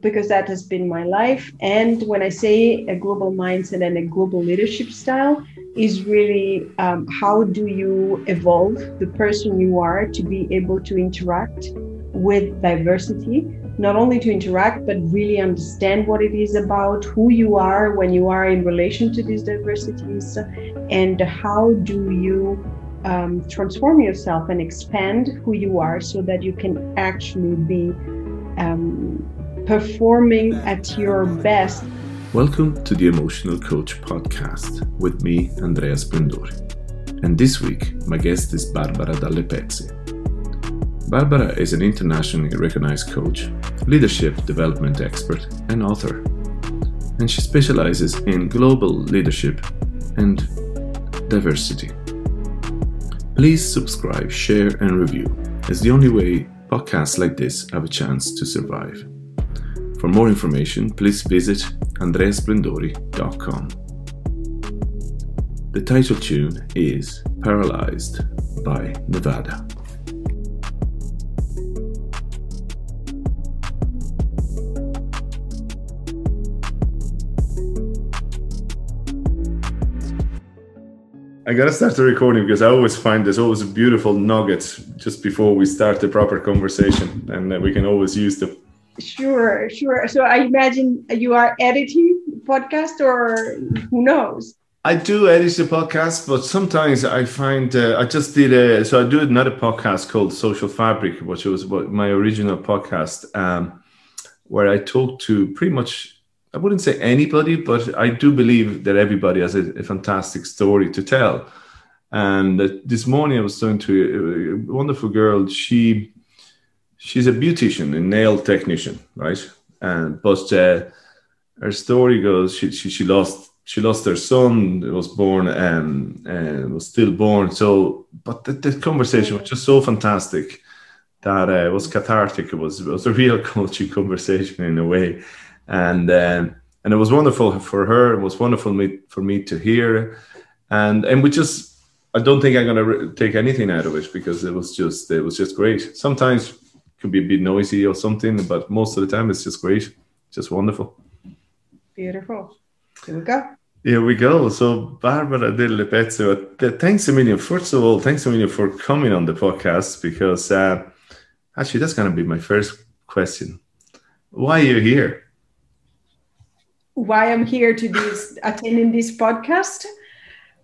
because that has been my life. And when I say a global mindset and a global leadership style, is really um, how do you evolve the person you are to be able to interact with diversity, not only to interact, but really understand what it is about, who you are when you are in relation to these diversities, and how do you um, transform yourself and expand who you are so that you can actually be um, performing at your best. Welcome to the Emotional Coach Podcast with me, Andrea Splendori. And this week, my guest is Barbara Dalle Pezze. Barbara is an internationally recognized coach, leadership development expert, and author. And she specializes in global leadership and diversity. Please subscribe, share, and review, as the only way podcasts like this have a chance to survive. For more information, please visit andreasplendori.com. The title tune is Paralyzed by Nevada. I gotta start the recording because I always find there's always beautiful nugget just before we start the proper conversation, and uh, we can always use them. Sure, sure. So I imagine you are editing podcast, or who knows? I do edit the podcast, but sometimes I find uh, I just did a so I do another podcast called Social Fabric, which was my original podcast, um, where I talk to pretty much I wouldn't say anybody, but I do believe that everybody has a, a fantastic story to tell. And this morning I was talking to a wonderful girl. She she's a beautician, a nail technician, right? And but uh, her story goes she, she she lost she lost her son. It Was born and and was still born. So, but the, the conversation was just so fantastic that uh, it was cathartic. It was it was a real coaching conversation in a way and uh, and it was wonderful for her. It was wonderful me, for me to hear, and and we just. I don't think I'm gonna re- take anything out of it because it was just it was just great. Sometimes can be a bit noisy or something, but most of the time it's just great, just wonderful. Beautiful. Here we go. Here we go. So Barbara Dalle Pezze, thanks a million. First of all, thanks a million for coming on the podcast because uh, actually that's gonna be my first question. Why are you here? why I'm here to this attending this podcast?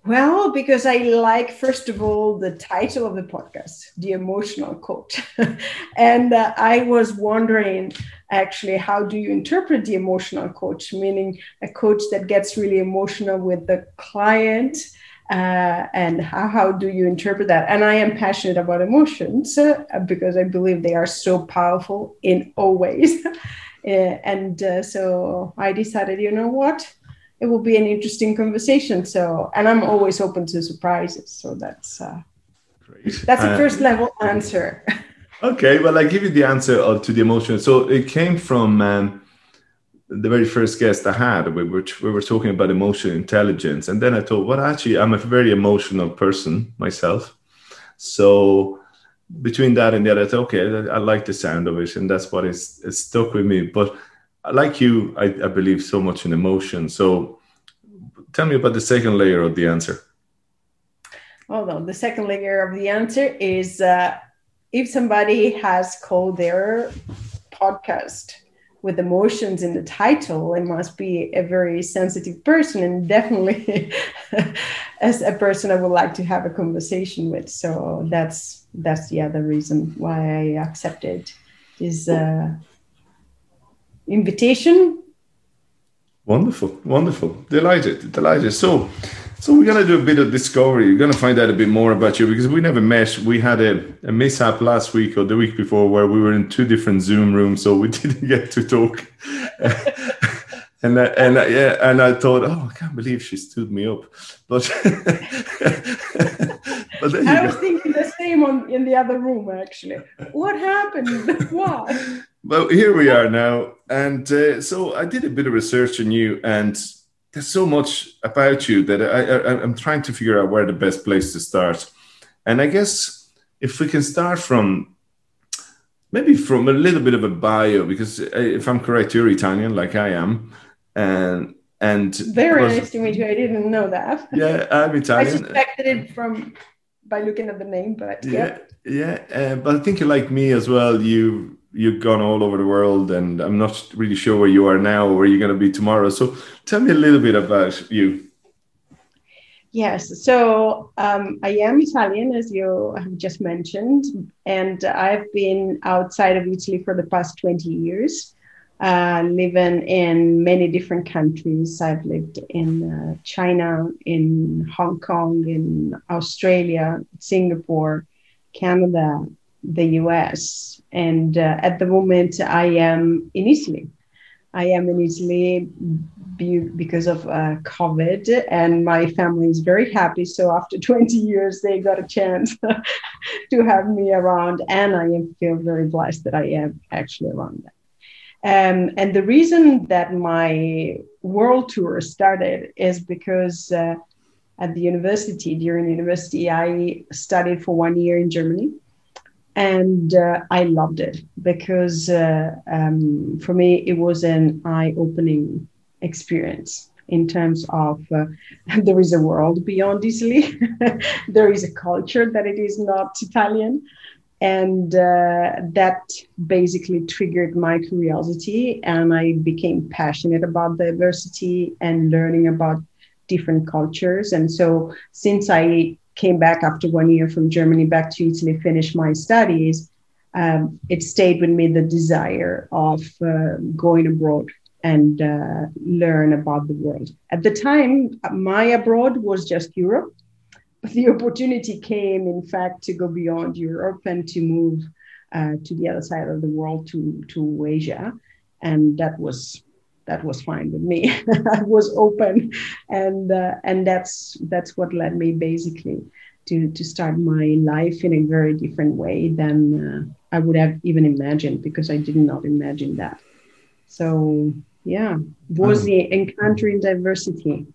Well, because I like, first of all, the title of the podcast, The Emotional Coach. and uh, I was wondering, actually, how do you interpret the emotional coach? Meaning a coach that gets really emotional with the client. Uh, and how, how do you interpret that? And I am passionate about emotions uh, because I believe they are so powerful in all ways. Uh, and uh, so I decided, you know what? It will be an interesting conversation. So, and I'm always open to surprises. So that's uh, Great. that's a first level answer. okay, well, I give you the answer to the emotion. So it came from um, the very first guest I had. We were we were talking about emotional intelligence, and then I thought, well, actually, I'm a very emotional person myself. So between that and the other, I thought, okay, I, like the sound of it, and that's what is it's stuck with me. But like you, I, I believe so much in emotion. So tell me about the second layer of the answer. Well, the second layer of the answer is uh, if somebody has called their podcast with emotions in the title, it must be a very sensitive person, and definitely as a person I would like to have a conversation with. So that's that's the other reason why I accepted this uh, invitation. Wonderful, wonderful, delighted, delighted. So so we're gonna do a bit of discovery. You're gonna find out a bit more about you because we never met. We had a, a mishap last week or the week before where we were in two different Zoom rooms, so we didn't get to talk. and I, and I, yeah, and I thought, oh, I can't believe she stood me up. But, but I was go. thinking the same on in the other room actually. What happened? Why? Well, here we are now, and uh, so I did a bit of research on you and there's so much about you that I, I, I'm trying to figure out where the best place to start. And I guess if we can start from maybe from a little bit of a bio, because uh, if I'm correct, you're Italian, like I am, and and very nice to meet you. I didn't know that. Yeah, I'm Italian. I suspected it from by looking at the name, but yeah, yeah. yeah uh, but I think you're like me as well. You you've gone all over the world, and I'm not really sure where you are now or where you're going to be tomorrow. So tell me a little bit about you. Yes, so um, I am Italian, as you have just mentioned, and I've been outside of Italy for the past 20 years, uh, living in many different countries. I've lived in uh, China, in Hong Kong, in Australia, Singapore, Canada, the US, and uh, at the moment I am in Italy. I am in Italy because of uh, COVID, and my family is very happy. So after 20 years, they got a chance to have me around, and I feel very blessed that I am actually around them. Um, and the reason that my world tour started is because uh, at the university, during university, I studied for one year in Germany and uh, I loved it because uh, um, for me it was an eye-opening experience in terms of uh, there is a world beyond Italy, there is a culture that it is not Italian, and uh, that basically triggered my curiosity, and I became passionate about diversity and learning about different cultures, and so since I came back after one year from Germany back to Italy, finished my studies, um, it stayed with me the desire of uh, going abroad and uh, learn about the world. At the time, my abroad was just Europe. But the opportunity came, in fact, to go beyond Europe and to move uh, to the other side of the world, to, to Asia. And that was that was fine with me. I was open, and uh, and that's that's what led me basically to to start my life in a very different way than uh, I would have even imagined because I did not imagine that. So yeah, was um, the encountering diversity.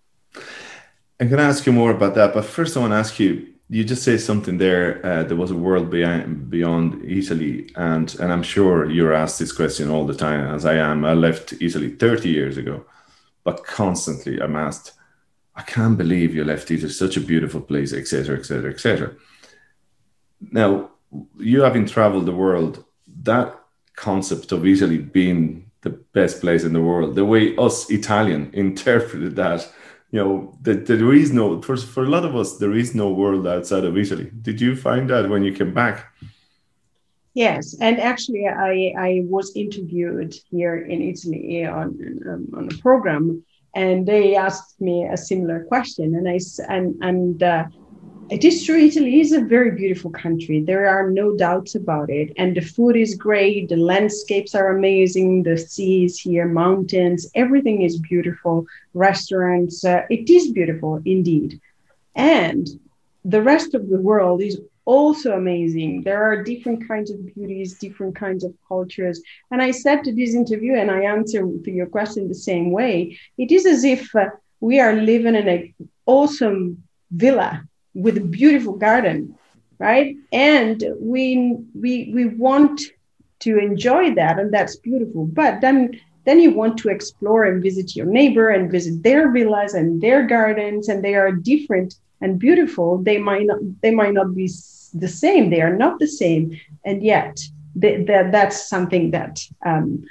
I'm going to ask you more about that, but first I want to ask you you just say something there. Uh, there was a world beyond beyond Italy, and and I'm sure you're asked this question all the time, as I am. I left Italy 30 years ago, but constantly I'm asked, "I can't believe you left Italy, such a beautiful place, etc., etc., etc." Now, you having traveled the world, that concept of Italy being the best place in the world, the way us Italian interpreted that you know that there is no for, for a lot of us there is no world outside of italy. Did you find that when you came back? Yes and actually i i was interviewed here in italy on um, on a program and they asked me a similar question and i and and uh, it is true, Italy is a very beautiful country. There are no doubts about it. And the food is great, the landscapes are amazing, the seas here, mountains, everything is beautiful, restaurants. Uh, it is beautiful indeed. And the rest of the world is also amazing. There are different kinds of beauties, different kinds of cultures. And I said to this interview, and I answer to your question the same way it is as if uh, we are living in an awesome villa with a beautiful garden, right? And we we we want to enjoy that, and that's beautiful. But then then you want to explore and visit your neighbor and visit their villas and their gardens, and they are different and beautiful. They might not they might not be the same. They are not the same, and yet that that's something that um,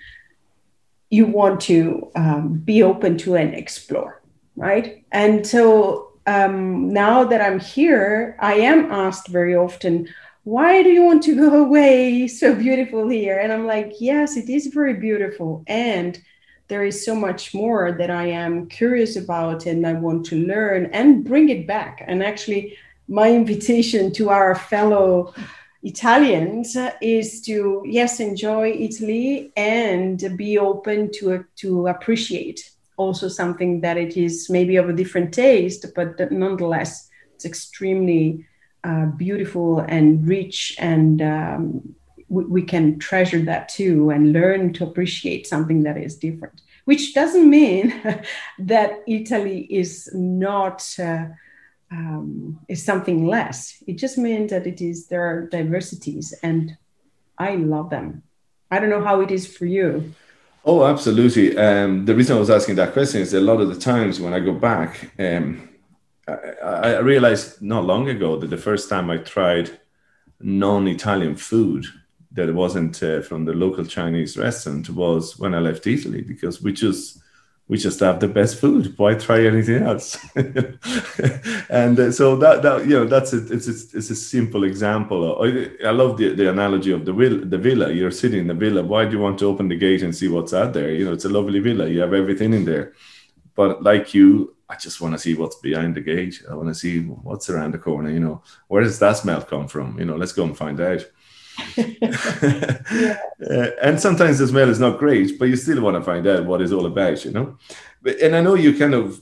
you want to um, be open to and explore, right? And so um, now that I'm here, I am asked very often, why do you want to go away? So beautiful here. And I'm like, yes, it is very beautiful. And there is so much more that I am curious about and I want to learn and bring it back. And actually, my invitation to our fellow Italians is to, yes, enjoy Italy and be open to, to appreciate also something that it is maybe of a different taste, but nonetheless, it's extremely uh, beautiful and rich, and um, we, we, can treasure that too and learn to appreciate something that is different. Which doesn't mean that Italy is not. Uh, um, is something less. It just means that it is there are diversities and I love them. I don't know how it is for you. Oh, absolutely. Um, the reason I was asking that question is a lot of the times when I go back, um, I, I realized not long ago that the first time I tried non-Italian food that wasn't uh, from the local Chinese restaurant was when I left Italy because we just we just have the best food. Why try anything else? and uh, so that that you know that's a, it's a, it's a simple example. I, I love the, the analogy of the villa. The villa. You're sitting in the villa. Why do you want to open the gate and see what's out there? You know, it's a lovely villa. You have everything in there. But like you, I just want to see what's behind the gate. I want to see what's around the corner. You know, where does that smell come from? You know, let's go and find out. uh, and sometimes the smell is not great, but you still want to find out what it's all about, you know. But, and I know you kind of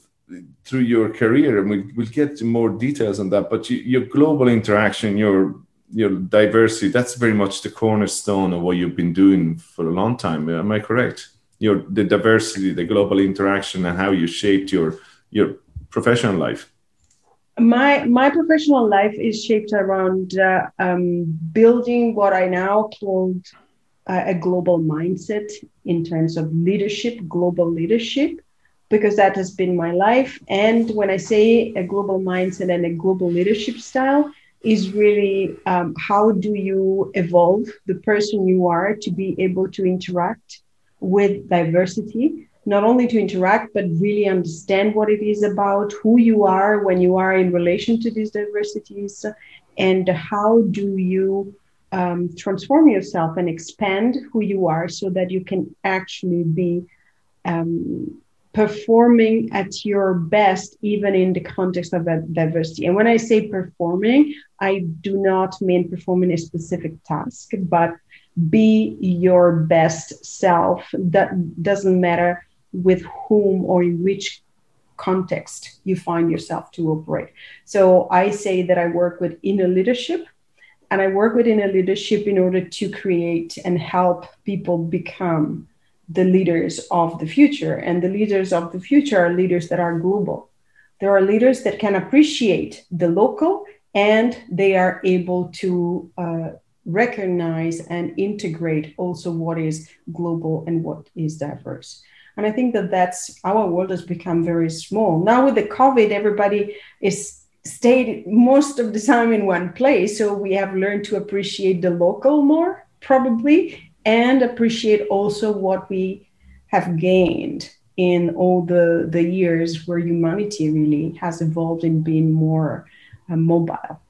through your career, and we, we'll get more details on that. But you, your global interaction, your your diversity, that's very much the cornerstone of what you've been doing for a long time. Am I correct? Your the diversity, the global interaction, and how you shaped your your professional life my my professional life is shaped around uh, um, building what I now call uh, a global mindset in terms of leadership, global leadership, because that has been my life. And when I say a global mindset and a global leadership style, is really um, how do you evolve the person you are to be able to interact with diversity not only to interact, but really understand what it is about, who you are when you are in relation to these diversities, and how do you um, transform yourself and expand who you are so that you can actually be um, performing at your best, even in the context of that diversity. And when I say performing, I do not mean performing a specific task, but be your best self. That doesn't matter with whom or in which context you find yourself to operate. So I say that I work with inner leadership and I work with inner leadership in order to create and help people become the leaders of the future. And the leaders of the future are leaders that are global. There are leaders that can appreciate the local and they are able to uh, recognize and integrate also what is global and what is diverse. And I think that that's our world has become very small. Now with the COVID, everybody is stayed most of the time in one place. So we have learned to appreciate the local more, probably, and appreciate also what we have gained in all the, the years where humanity really has evolved in being more uh, mobile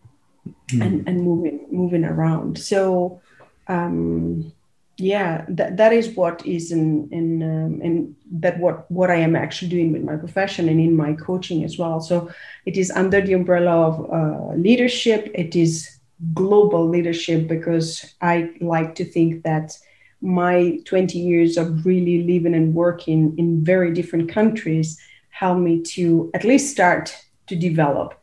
mm. and, and moving moving around. So um, yeah that, that is what is in in um, in that what what i am actually doing with my profession and in my coaching as well. So it is under the umbrella of uh, leadership. It is global leadership because i like to think that my 20 years of really living and working in very different countries helped me to at least start to develop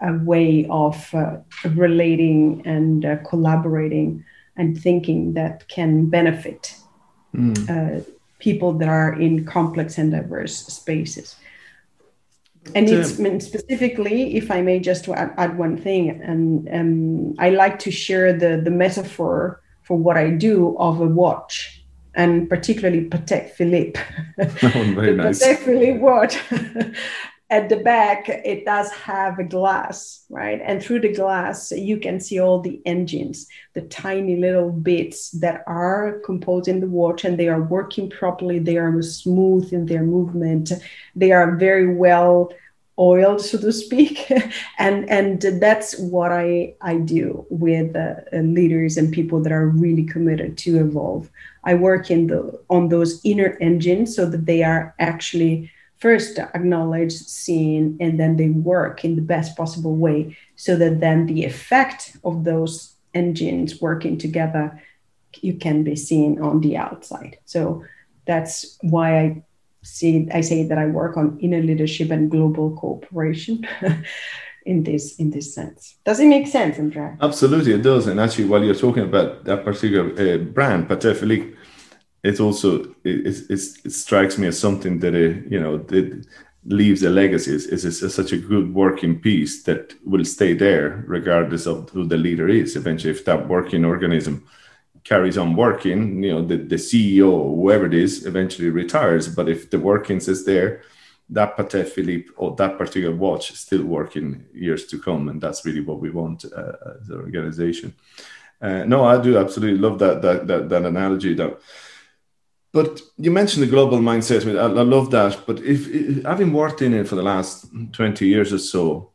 a way of uh, relating and uh, collaborating and thinking that can benefit mm. uh, people that are in complex and diverse spaces. And it's specifically, if I may just add, add one thing, and um, I like to share the, the metaphor for what I do of a watch, and particularly Patek Philippe. Oh, very nice. Patek Philippe watch. at the back it does have a glass right? And through the glass you can see all the engines the tiny little bits that are composing the watch and they are working properly. They are smooth in their movement. They are very well oiled so to speak. And and that's what i i do with uh, leaders and people that are really committed to evolve. I work in the on those inner engines so that they are actually first acknowledge, seen, and then they work in the best possible way so that then the effect of those engines working together you can be seen on the outside. So that's why I see I say that I work on inner leadership and global cooperation. in this in this sense. Does it make sense, Andrea? Absolutely, it does. And actually, while you're talking about that particular uh, brand, Patek Philippe, it's also it, it, it strikes me as something that uh, you know that leaves a legacy is, is, such a good working piece that will stay there regardless of who the leader is eventually if that working organism carries on working, you know, the, the CEO whoever it is eventually retires. But if the workings is there, that Patek Philippe or that particular watch is still working years to come. And that's really what we want uh, as an organization. Uh, no, I do absolutely love that, that, that, that analogy that, but you mentioned the global mindset. I, I love that. But if, if, having worked in it for the last 20 years or so,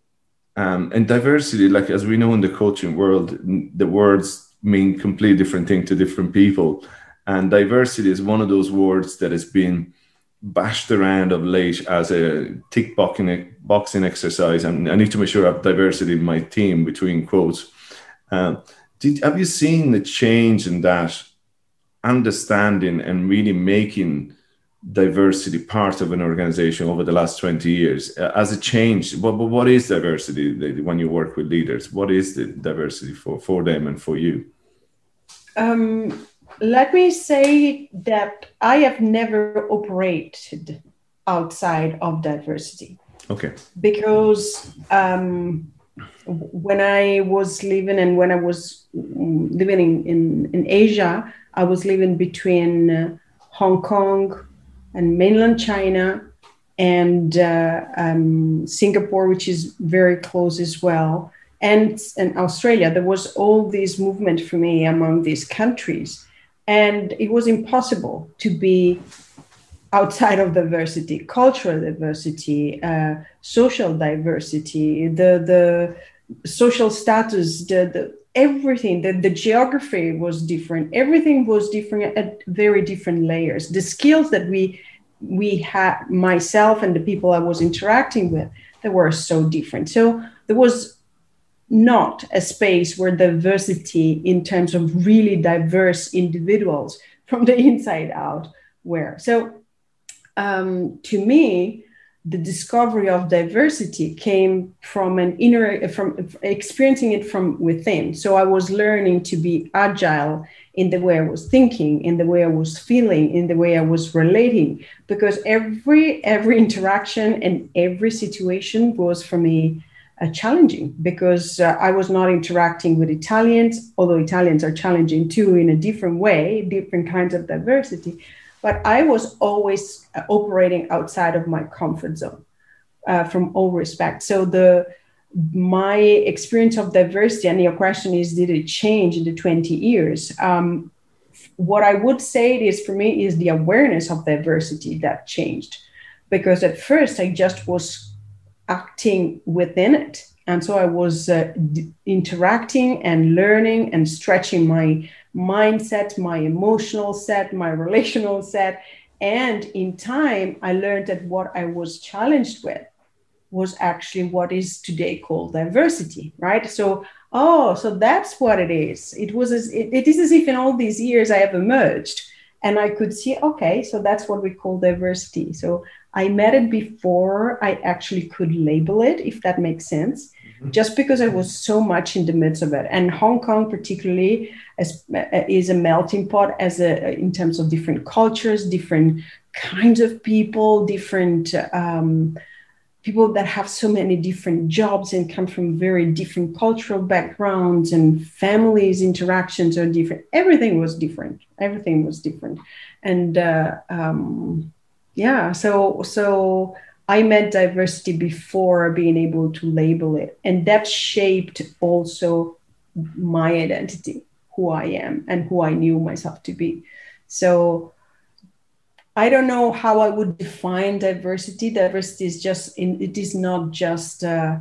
um, and diversity, like as we know in the coaching world, the words mean completely different thing to different people. And diversity is one of those words that has been bashed around of late as a tick boxing, boxing exercise. And I need to make sure I have diversity in my team between quotes. Uh, did, have you seen the change in that understanding and really making diversity part of an organization over the last 20 years. Uh, as it changed what, what is diversity when you work with leaders? What is the diversity for, for them and for you? Um, let me say that i have never operated outside of diversity. Okay. Because um, when i was living and when i was mm, living in, in, in asia I was living between uh, Hong Kong and mainland China and uh, um, Singapore, which is very close as well, and, and Australia. There was all this movement for me among these countries. And it was impossible to be outside of diversity, cultural diversity, uh, social diversity, the, the social status, the, the everything that the geography was different. Everything was different at very different layers. The skills that we we had myself and the people i was interacting with they were so different. So there was not a space where diversity in terms of really diverse individuals from the inside out were. So um, to me the discovery of diversity came from an inner from experiencing it from within. So i was learning to be agile in the way i was thinking in the way i was feeling in the way i was relating because every every interaction and every situation was for me uh, challenging because uh, i was not interacting with italians although italians are challenging too in a different way different kinds of diversity but I was always uh, operating outside of my comfort zone uh, from all respect. So the my experience of diversity, and your question is, did it change in the 20 years? Um, what I would say it is for me is the awareness of diversity that changed. Because at first I just was acting within it. And so I was uh, d- interacting and learning and stretching my mindset, my emotional set, my relational set. And in time, I learned that what I was challenged with was actually what is today called diversity, right? So, oh, so that's what it is. It was as, it, it is as if in all these years I have emerged and I could see, okay, so that's what we call diversity. So I met it before I actually could label it, if that makes sense just because I was so much in the midst of it. And Hong Kong, particularly, as, is a melting pot as a in terms of different cultures, different kinds of people, different um, people that have so many different jobs and come from very different cultural backgrounds and families interactions are different. Everything was different. Everything was different, and uh, um, yeah, so so I met diversity before being able to label it. And that shaped also my identity, who I am, and who I knew myself to be. So I don't know how I would define diversity. Diversity is just, in, it is not just uh,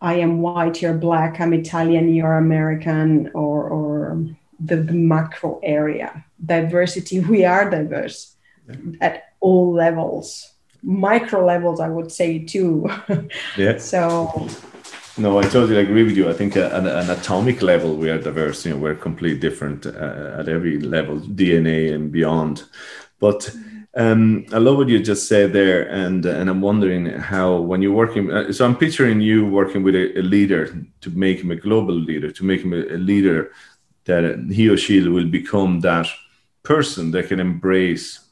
I am white, you're black, I'm Italian, you're American, or, or the, the macro area. Diversity, we are diverse yeah. at all levels micro levels, I would say too. Yeah. so. No, I totally agree with you. I think at an atomic level, we are diverse. You know, we're completely different uh, at every level, DNA and beyond. But um, I love what you just said there, and and I'm wondering how when you're working. Uh, so I'm picturing you working with a, a, leader to make him a global leader, to make him a, a leader that he or she will become that person that can embrace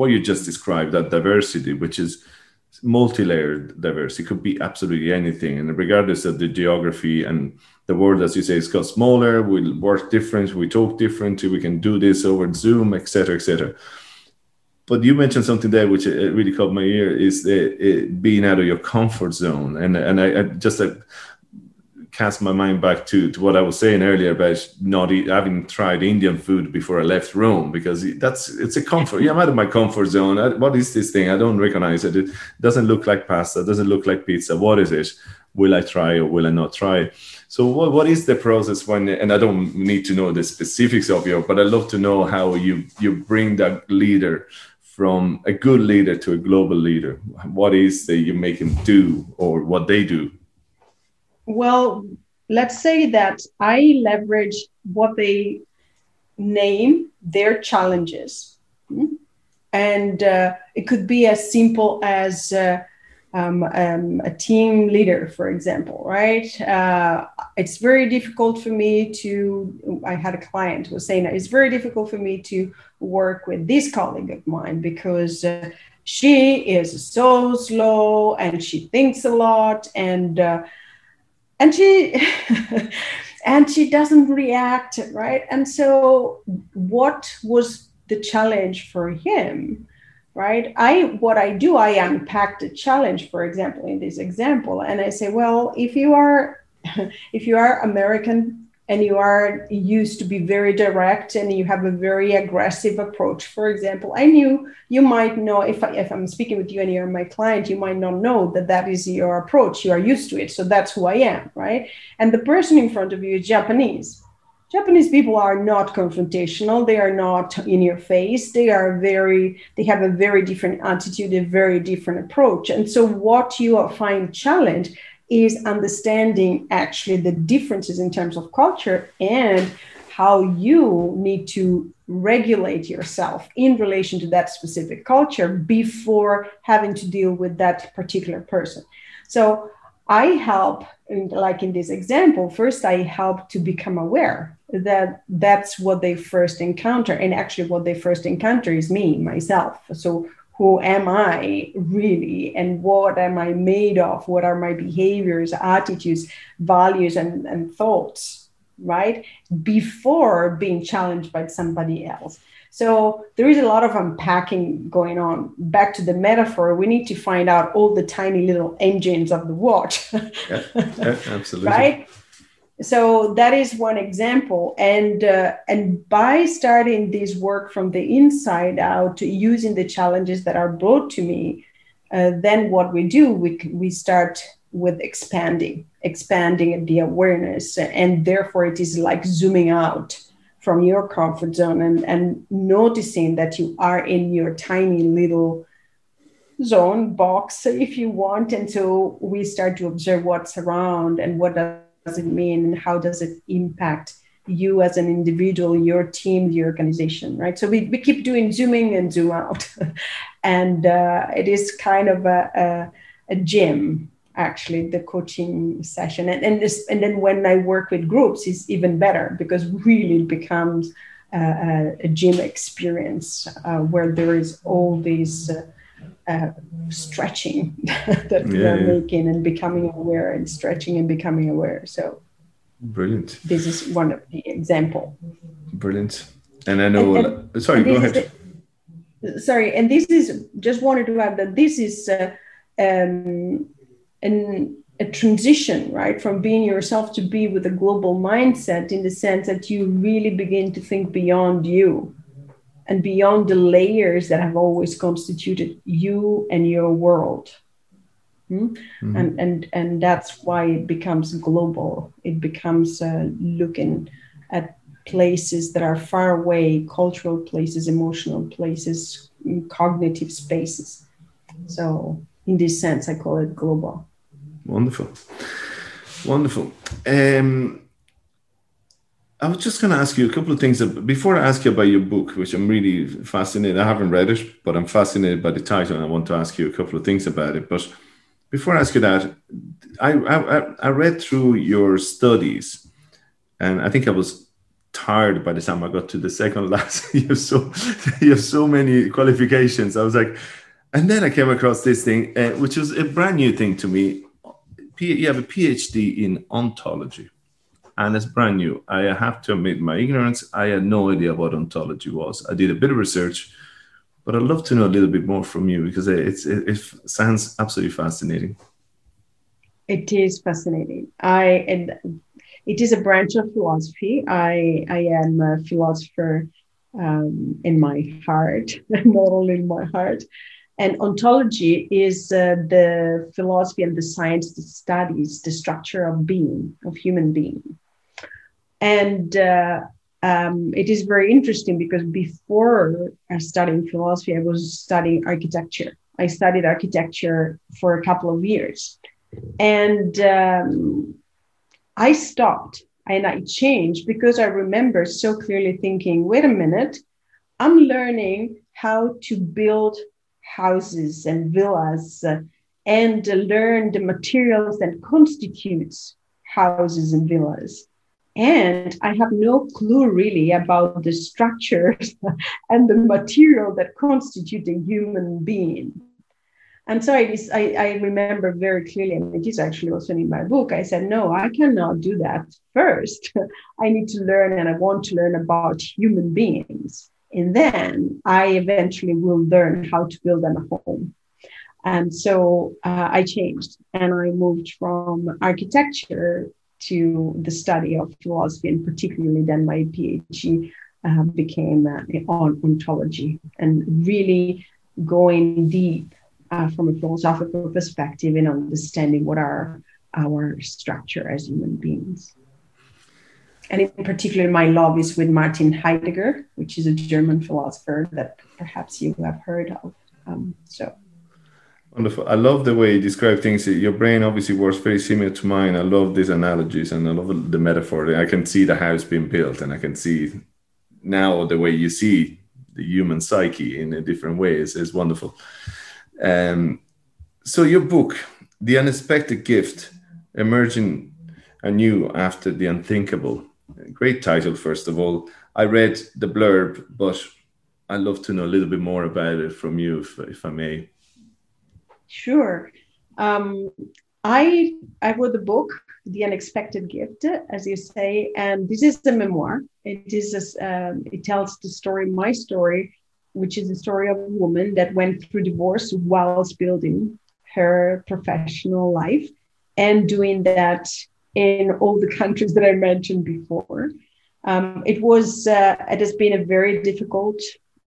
what you just described that diversity which is multi-layered diversity. It could be absolutely anything, and regardless of the geography and the world, as you say, it's got smaller. We'll work different. We talk different. We can do this over Zoom, etc., etc. But you mentioned something there which uh, really caught my ear is being out of your comfort zone, and and I, I just. Uh, cast my mind back to, to what I was saying earlier about not eat, having tried Indian food before I left Rome because that's it's a comfort. Yeah, I'm out of my comfort zone. I, what is this thing? I don't recognize it. It doesn't look like pasta. Doesn't look like pizza. What is it? Will I try or will I not try? So what, what is the process when? And I don't need to know the specifics of your, but I'd love to know how you you bring that leader from a good leader to a global leader. What is that you make him do or what they do? Well, let's say that I leverage what they name their challenges. Hmm? And uh, it could be as simple as uh, um, um, a team leader, for example, right? Uh, it's very difficult for me to. I had a client who was saying that it's very difficult for me to work with this colleague of mine because uh, she is so slow and she thinks a lot and uh, and she and she doesn't react right? And so what was the challenge for him right? I what i do i unpack the challenge for example in this example and i say well if you are if you are american and you are used to be very direct and you have a very aggressive approach. For example i knew you might know if, I, if i'm speaking with you and you're my client you might not know that that is your approach. You are used to it. So that's who i am right? And the person in front of you is japanese. Japanese people are not confrontational. They are not in your face. They are very they have a very different attitude a very different approach. And so what you find challenge is understanding actually the differences in terms of culture and how you need to regulate yourself in relation to that specific culture before having to deal with that particular person. So I help, like in this example, first I help to become aware that that's what they first encounter. And actually, what they first encounter is me, myself. So who am I really and what am I made of? What are my behaviors, attitudes, values, and, and thoughts, right? Before being challenged by somebody else. So there is a lot of unpacking going on. Back to the metaphor, we need to find out all the tiny little engines of the watch. yeah, yeah, absolutely. right? So that is one example. And uh, and by starting this work from the inside out using the challenges that are brought to me uh, then what we do we we start with expanding expanding the awareness. And therefore it is like zooming out from your comfort zone and and noticing that you are in your tiny little zone box if you want. And so we start to observe what's around and what does does it mean and how does it impact you as an individual, your team, the organization, right? So we, we keep doing zooming and zoom out. and uh, it is kind of a, a, a, gym, actually, the coaching session. And, and, this, and then when I work with groups, it's even better because really it becomes a, a gym experience uh, where there is all these. Uh, uh, stretching that we are yeah. making and becoming aware and stretching and becoming aware. So brilliant. This is one of the example. Brilliant. And I know. And, and, sorry, go ahead. The, sorry, and this is just wanted to add that this is uh, um, an a transition, right, from being yourself to be with a global mindset in the sense that you really begin to think beyond you and beyond the layers that have always constituted you and your world. Hmm? Mm-hmm. And, and, and that's why it becomes global. It becomes uh, looking at places that are far away, cultural places, emotional places, cognitive spaces. So, in this sense, I call it global. Wonderful. Wonderful. Um, I was just going to ask you a couple of things before I ask you about your book, which I'm really fascinated. I haven't read it, but I'm fascinated by the title, and I want to ask you a couple of things about it. But before I ask you that, I I, I read through your studies, and I think I was tired by the time I got to the second last. you have so you have so many qualifications. I was like, and then I came across this thing, uh, which was a brand new thing to me. P- you have a PhD in ontology, and it's brand new. I have to admit my ignorance. I had no idea what ontology was. I did a bit of research, but I'd love to know a little bit more from you because it's, it, it sounds absolutely fascinating. It is fascinating. I it is a branch of philosophy. I I am a philosopher um, in my heart, not only in my heart. And ontology is uh, the philosophy and the science that studies the structure of being, of human being. And uh, um, it is very interesting because before studying philosophy, I was studying architecture. I studied architecture for a couple of years. And um, I stopped and I changed because I remember so clearly thinking, wait a minute, I'm learning how to build houses and villas uh, and learn the materials that constitutes houses and villas. And I have no clue really about the structures and the material that constitute a human being. And so I, I, I, remember very clearly, and it is actually also in my book, I said, no, I cannot do that first. I need to learn and I want to learn about human beings. And then I eventually will learn how to build them a home. And so uh, I changed and I moved from architecture to the study of philosophy, and particularly then my PhD uh, became uh, on ontology and really going deep uh, from a philosophical perspective in understanding what are our structure as human beings. And in particular, my love is with Martin Heidegger, which is a German philosopher that perhaps you have heard of. Um, so Wonderful. I love the way you describe things. Your brain obviously works very similar to mine. I love these analogies and I love the metaphor. I can see the house being built and I can see now the way you see the human psyche in a different ways is wonderful. Um, so your book, The Unexpected Gift, Emerging Anew After the Unthinkable. Great title, first of all. I read the blurb, but I'd love to know a little bit more about it from you, if, if I may. Sure. Um, I I wrote the book, The Unexpected Gift, as you say, and this is the memoir. It is a, um, it tells the story, my story, which is the story of a woman that went through divorce whilst building her professional life and doing that in all the countries that I mentioned before. Um, it was uh, it has been a very difficult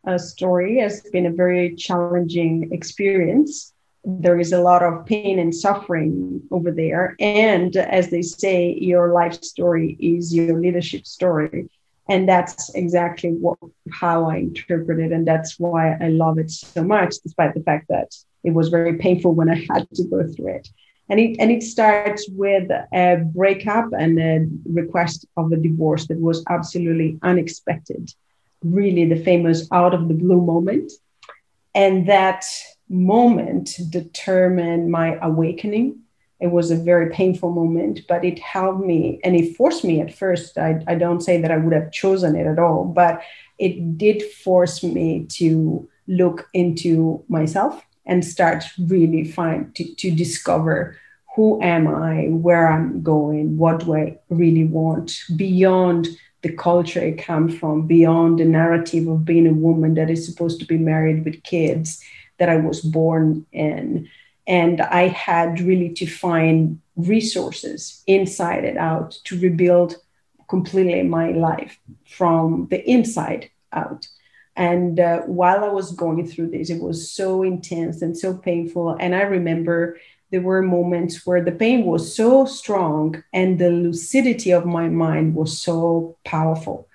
uh, story. It's been a very challenging experience. There is a lot of pain and suffering over there, and as they say, your life story is your leadership story. And that's exactly what how I interpret it, and that's why I love it so much, despite the fact that it was very painful when I had to go through it. And it and it starts with a breakup and a request of a divorce that was absolutely unexpected, really the famous out of the blue moment, and that moment determined my awakening it was a very painful moment, but it helped me and it forced me at first. I, I don't say that I would have chosen it at all, but it did force me to look into myself and start really find to, to discover who am I, where I'm going, what do I really want beyond the culture I come from, beyond the narrative of being a woman that is supposed to be married with kids that I was born in and I had really to find resources inside and out to rebuild completely my life from the inside out. And uh, while I was going through this, it was so intense and so painful. And I remember there were moments where the pain was so strong and the lucidity of my mind was so powerful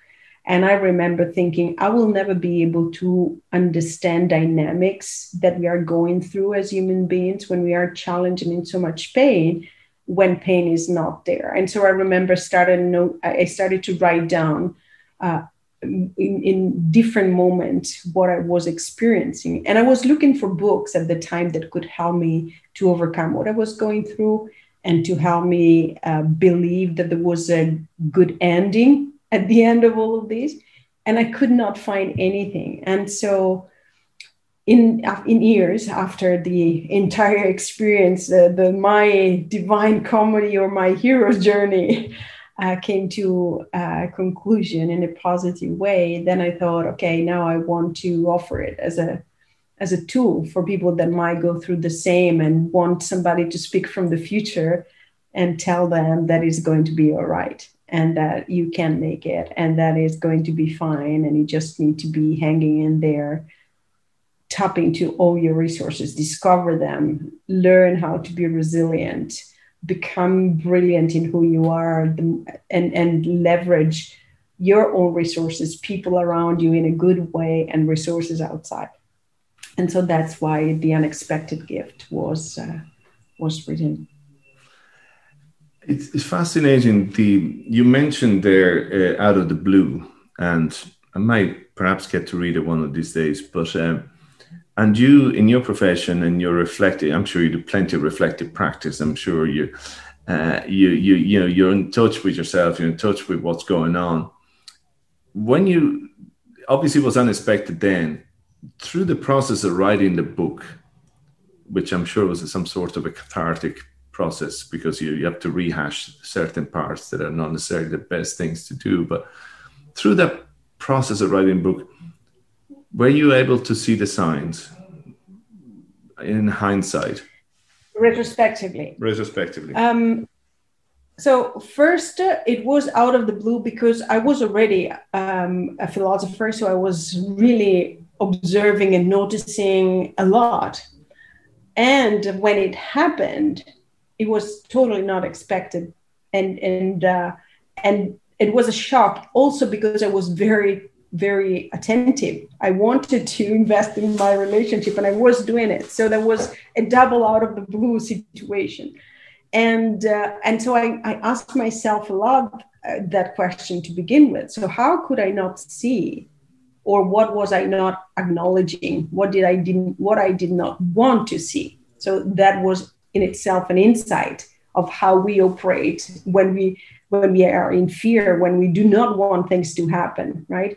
and I remember thinking, I will never be able to understand dynamics that we are going through as human beings when we are challenged and in so much pain when pain is not there. And so I remember started note, I started to write down uh, in, in different moments what I was experiencing. And I was looking for books at the time that could help me to overcome what I was going through and to help me uh, believe that there was a good ending at the end of all of this and i could not find anything. And so in in years after the entire experience, uh, the my divine comedy or my hero's journey uh, came to a conclusion in a positive way, then I thought, okay, now I want to offer it as a as a tool for people that might go through the same and want somebody to speak from the future and tell them that it's going to be all right and that you can make it and that it's going to be fine and you just need to be hanging in there tapping to all your resources discover them learn how to be resilient become brilliant in who you are and and leverage your own resources people around you in a good way and resources outside. And so that's why the unexpected gift was uh, was written it's, it's fascinating. The you mentioned there uh, out of the blue, and I might perhaps get to read it one of these days. But um, and you in your profession and you're reflecting. I'm sure you do plenty of reflective practice. I'm sure you. Uh, you you you know you're in touch with yourself. You're in touch with what's going on. When you obviously was unexpected then through the process of writing the book, which I'm sure was some sort of a cathartic process because you, you have to rehash certain parts that are not necessarily the best things to do. But through that process of writing a book, were you able to see the signs in hindsight? Retrospectively. Retrospectively. Um, so first, uh, it was out of the blue because I was already um, a philosopher, so I was really observing and noticing a lot. And when it happened, it was totally not expected. And and uh, and it was a shock also because i was very very attentive. I wanted to invest in my relationship and i was doing it. So there was a double out of the blue situation. And uh, and so I, I asked myself a lot uh, that question to begin with. So how could i not see? Or what was i not acknowledging? What did i didn't what i did not want to see? So that was in itself an insight of how we operate when we when we are in fear when we do not want things to happen right?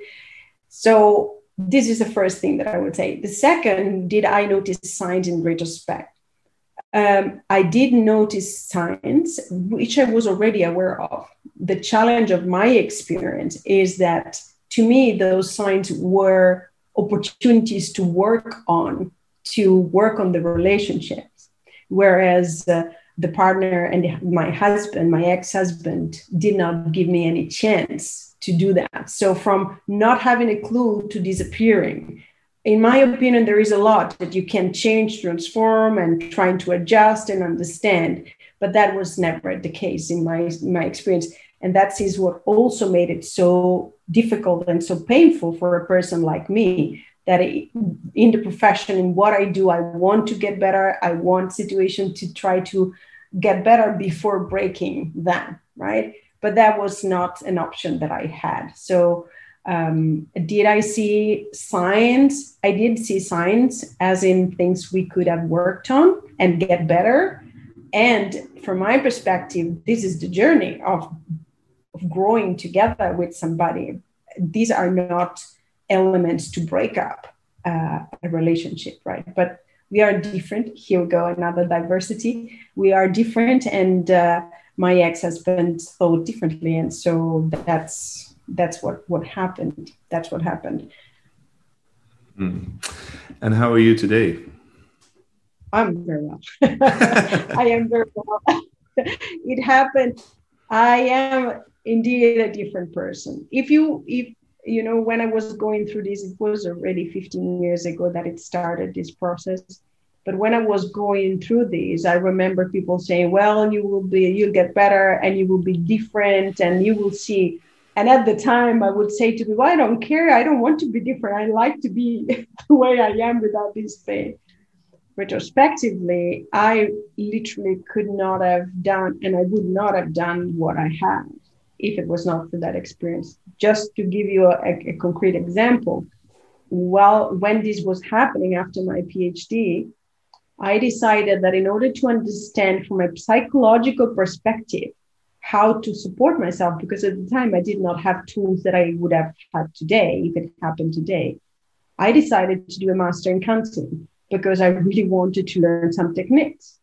So this is the first thing that i would say. The second did i notice signs in retrospect? Um, i did notice signs which i was already aware of. The challenge of my experience is that to me those signs were opportunities to work on to work on the relationship whereas uh, the partner and my husband, my ex husband, did not give me any chance to do that. So, from not having a clue to disappearing, in my opinion, there is a lot that you can change, transform, and trying to adjust and understand. But that was never the case in my, my experience. And that is what also made it so difficult and so painful for a person like me that in the profession in what i do i want to get better. I want situation to try to get better before breaking them right? But that was not an option that i had. So um, did i see signs? I did see signs as in things we could have worked on and get better. And from my perspective this is the journey of, of growing together with somebody. These are not elements to break up uh, a relationship, right? But we are different. Here we go, another diversity. We are different, and uh, my ex-husband thought differently, and so that's that's what what happened. That's what happened. Mm. And how are you today? I'm very well. I am very well. it happened. I am indeed a different person. If you if you know, when I was going through this, it was already 15 years ago that it started this process. But when I was going through this, I remember people saying, well, you will be, you'll get better and you will be different and you will see. And at the time, I would say to people, I don't care. I don't want to be different. I like to be the way I am without this pain. Retrospectively, I literally could not have done, and I would not have done what I had if it was not for that experience. Just to give you a, a, concrete example, while when this was happening after my PhD, I decided that in order to understand from a psychological perspective how to support myself, because at the time I did not have tools that I would have had today if it happened today, I decided to do a master in counseling because I really wanted to learn some techniques.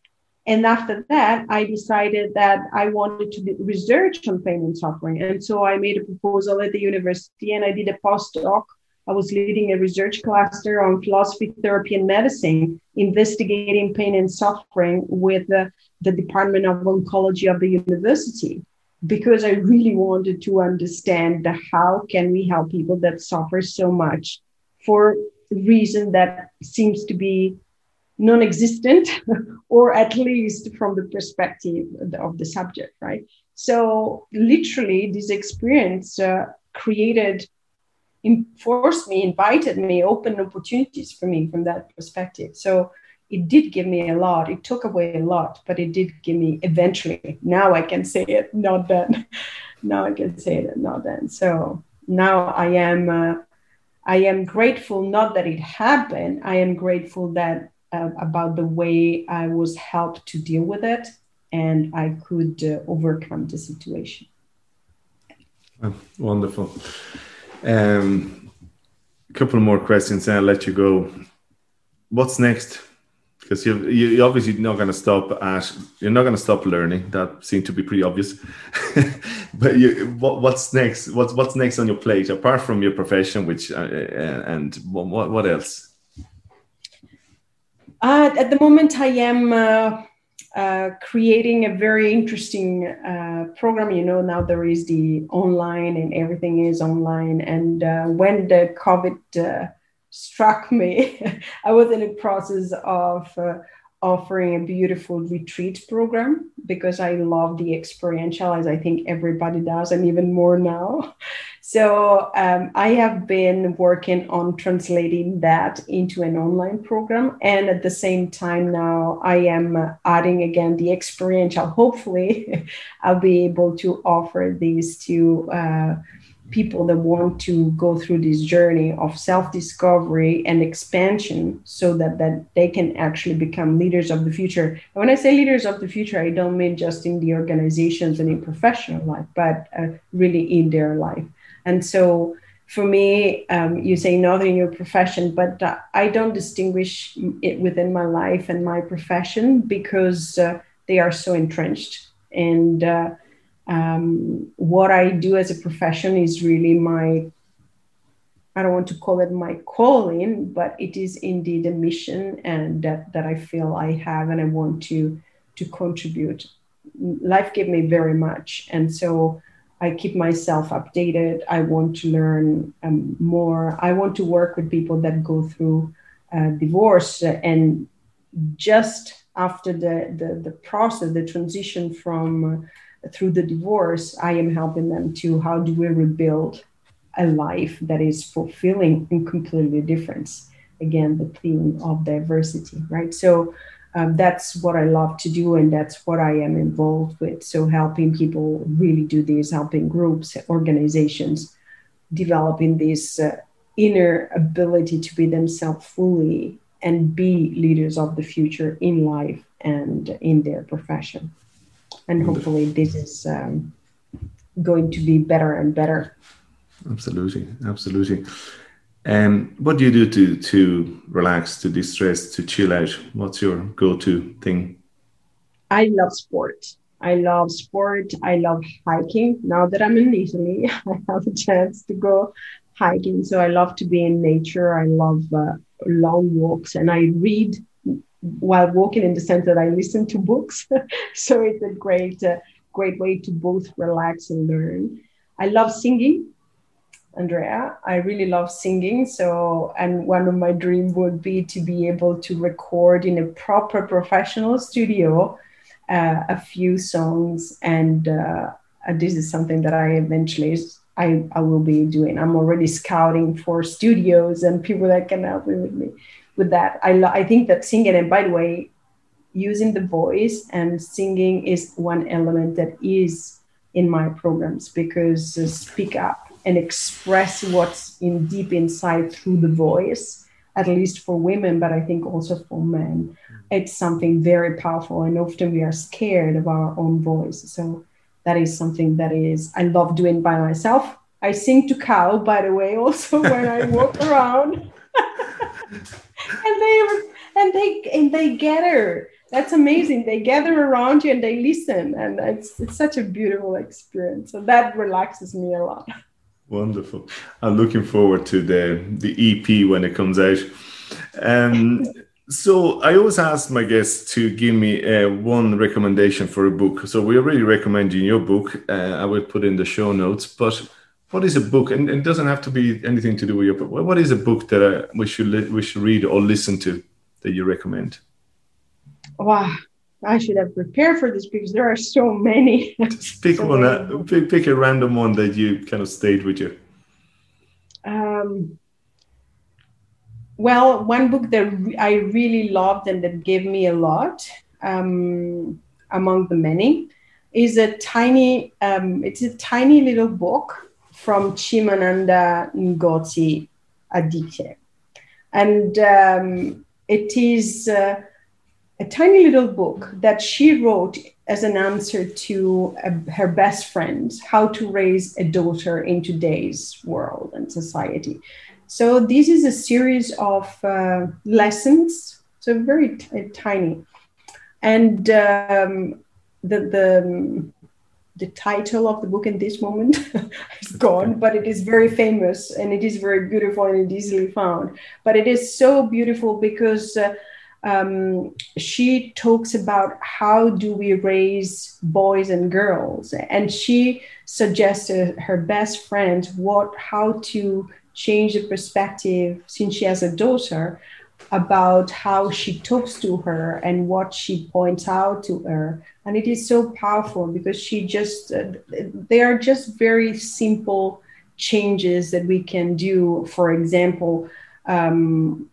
And after that, I decided that I wanted to research on pain and suffering. And so I made a proposal at the university and I did a postdoc. I was leading a research cluster on philosophy, therapy, and medicine, investigating pain and suffering with the, the Department of Oncology of the university because I really wanted to understand how can we help people that suffer so much for reason that seems to be non-existent or at least from the perspective of the subject right? So literally this experience uh, created forced me invited me opened opportunities for me from that perspective. So it did give me a lot. It took away a lot but it did give me eventually. Now i can say it not then. Now i can say it not then. So now i am uh, i am grateful not that it happened. I am grateful that uh, about the way I was helped to deal with it and I could uh, overcome the situation. Oh, wonderful. Um, a couple more questions and I'll let you go. What's next? Because you you obviously not going to stop at you're not going to stop learning. That seemed to be pretty obvious. but you, what, what's next? What's what's next on your plate apart from your profession? Which uh, uh and what what else? Uh, at the moment, I am uh, uh, creating a very interesting uh, program. You know, now there is the online and everything is online. And uh, when the COVID uh, struck me, I was in the process of offering a beautiful retreat program because I love the experiential, as I think everybody does, and even more now. So um, I have been working on translating that into an online program. And at the same time, now I am adding again the experiential. Hopefully, I'll be able to offer these to. Uh, people that want to go through this journey of self-discovery and expansion so that, that they can actually become leaders of the future. And when i say leaders of the future i don't mean just in the organizations and in professional life but uh, really in their life. And so for me um, you say not in your profession but uh, i don't distinguish it within my life and my profession because uh, they are so entrenched. And uh, um, what I do as a profession is really my, I don't want to call it my calling, but it is indeed a mission and that, that I feel I have and I want to, to contribute. Life gave me very much. And so I keep myself updated. I want to learn um, more. I want to work with people that go through uh, divorce and just after the, the, the process, the transition from through the divorce, I am helping them to how do we rebuild a life that is fulfilling and completely different. Again, the theme of diversity, right? So um, that's what I love to do, and that's what I am involved with. So helping people really do this, helping groups, organizations, developing this uh, inner ability to be themselves fully and be leaders of the future in life and in their profession and hopefully this is um, going to be better and better. Absolutely absolutely. Um, what do you do to to relax to distress to chill out? What's your go-to thing? I love sport. I love sport. I love hiking. Now that i'm in italy i have a chance to go hiking. So i love to be in nature. I love uh, long walks and i read while walking in the sense that I listen to books. so it's a great, uh, great way to both relax and learn. I love singing, Andrea. I really love singing. So, and one of my dreams would be to be able to record in a proper professional studio uh, a few songs. And uh, this is something that I eventually I, I will be doing. I'm already scouting for studios and people that can help me with me with that. I, lo- I think that singing, and by the way, using the voice and singing is one element that is in my programs because uh, speak up and express what's in deep inside through the voice at least for women but i think also for men. It's something very powerful and often we are scared of our own voice. So that is something that is i love doing by myself. I sing to cow by the way also when i walk around and they and they and they gather. That's amazing. They gather around you and they listen, and it's it's such a beautiful experience. So that relaxes me a lot. Wonderful. I'm looking forward to the the EP when it comes out. Um, so I always ask my guests to give me uh, one recommendation for a book. So we already recommending your book. Uh, I will put in the show notes. But what is a book? And, and, it doesn't have to be anything to do with your book. What is a book that uh, we should li- we should read or listen to that you recommend? Wow, I should have prepared for this because there are so many. Just pick so one. Uh, pick, pick a random one that you kind of stayed with you. Um, well, one book that I really loved and that gave me a lot, um, among the many, is a tiny. Um, it's a tiny little book from Chimamanda Ngozi Adichie, and um, it is uh, a tiny little book that she wrote as an answer to uh, her best friend how to raise a daughter in today's world and society. So this is a series of uh, lessons, so very t- tiny, and um, the the the title of the book in this moment is gone, but it is very famous and it is very beautiful and it easily found. But it is so beautiful because uh, um, she talks about how do we raise boys and girls, and she suggested her best friend what how to change the perspective since she has a daughter about how she talks to her and what she points out to her. And it is so powerful because she just uh, they are just very simple changes that we can do. For example um,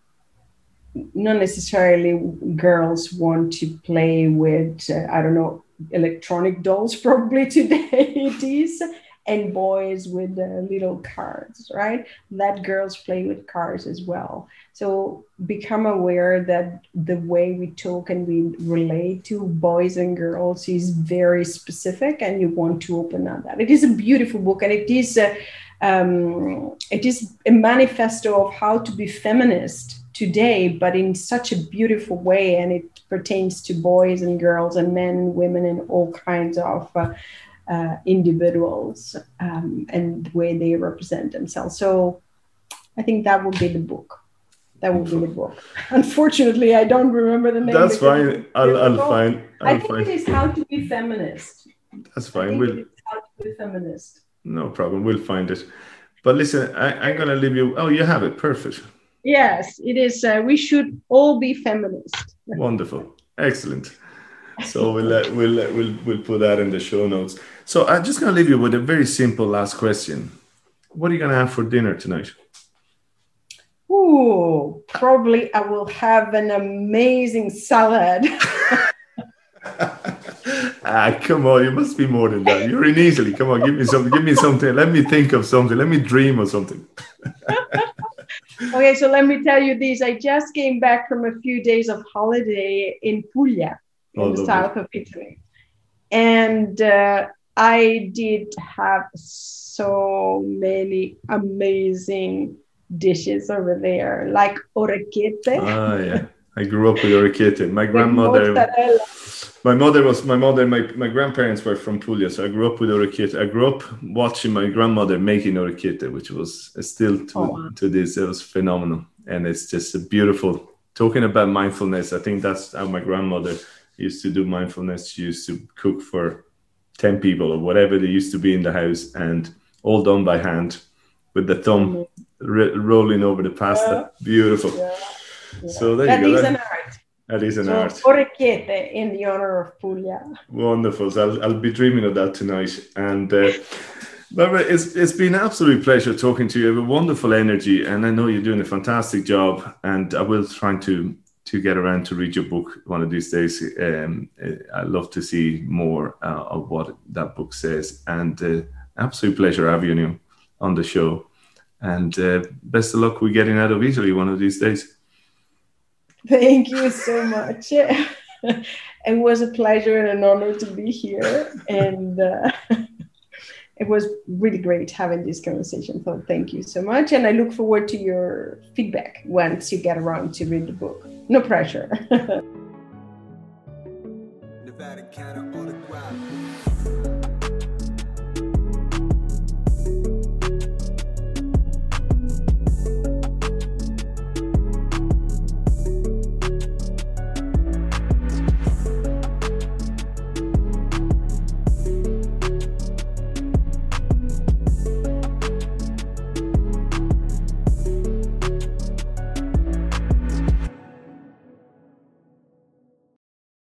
not necessarily girls want to play with uh, i don't know electronic dolls probably today it is and boys with little cars, right? Let girls play with cars as well. So become aware that the way we talk and we relate to boys and girls is very specific, and you want to open up that. It is a beautiful book, and it is a, um, it is a manifesto of how to be feminist today, but in such a beautiful way, and it pertains to boys and girls and men, women, and all kinds of. Uh, uh, individuals um, and the way they represent themselves. So I think that would be the book. That would be the book. Unfortunately, I don't remember the name. That's fine. I'll, I'll find. I'll i think find. it is how to be feminist. That's fine. We'll how to be feminist. No problem. We'll find it. But listen, I, am going to leave you. Oh, you have it. Perfect. Yes, it is. Uh, we should all be feminist. Wonderful. Excellent. So we'll, uh, we'll, uh, we'll, we'll put that in the show notes. So I'm just going to leave you with a very simple last question. What are you going to have for dinner tonight? Ooh, probably I will have an amazing salad. ah, come on, you must be more than that. You're in Italy. Come on, give me something. Give me something. Let me think of something. Let me dream of something. okay, so let me tell you this. I just came back from a few days of holiday in Puglia, in oh, the south of Italy. And uh, I did have so many amazing dishes over there, like orecchiette. Ah, yeah. I grew up with orecchiette. My grandmother, my mother was my mother. My, my grandparents were from Puglia, so I grew up with orecchiette. I grew up watching my grandmother making orecchiette, which was still to, oh, wow. to this. It was phenomenal, and it's just a beautiful. Talking about mindfulness, I think that's how my grandmother used to do mindfulness. She used to cook for 10 people or whatever they used to be in the house and all done by hand with the thumb mm-hmm. rolling over the pasta. Yeah. Beautiful. Yeah. Yeah. So there that you go. Is that, an art. That is an so, art. Orecchiette in the honor of Puglia. Wonderful. So I'll, I'll be dreaming of that tonight. And uh, Barbara, it's, it's been an absolute pleasure talking to you. You have a wonderful energy, and I know you're doing a fantastic job. And I will try to to get around to read your book one of these days. Um, I'd love to see more uh, of what that book says. And uh, absolute pleasure having you on the show. And uh, best of luck with getting out of Italy one of these days. Thank you so much. it was a pleasure and an honor to be here. And uh, it was really great having this conversation. So thank you so much. And I look forward to your feedback once you get around to read the book. No pressure.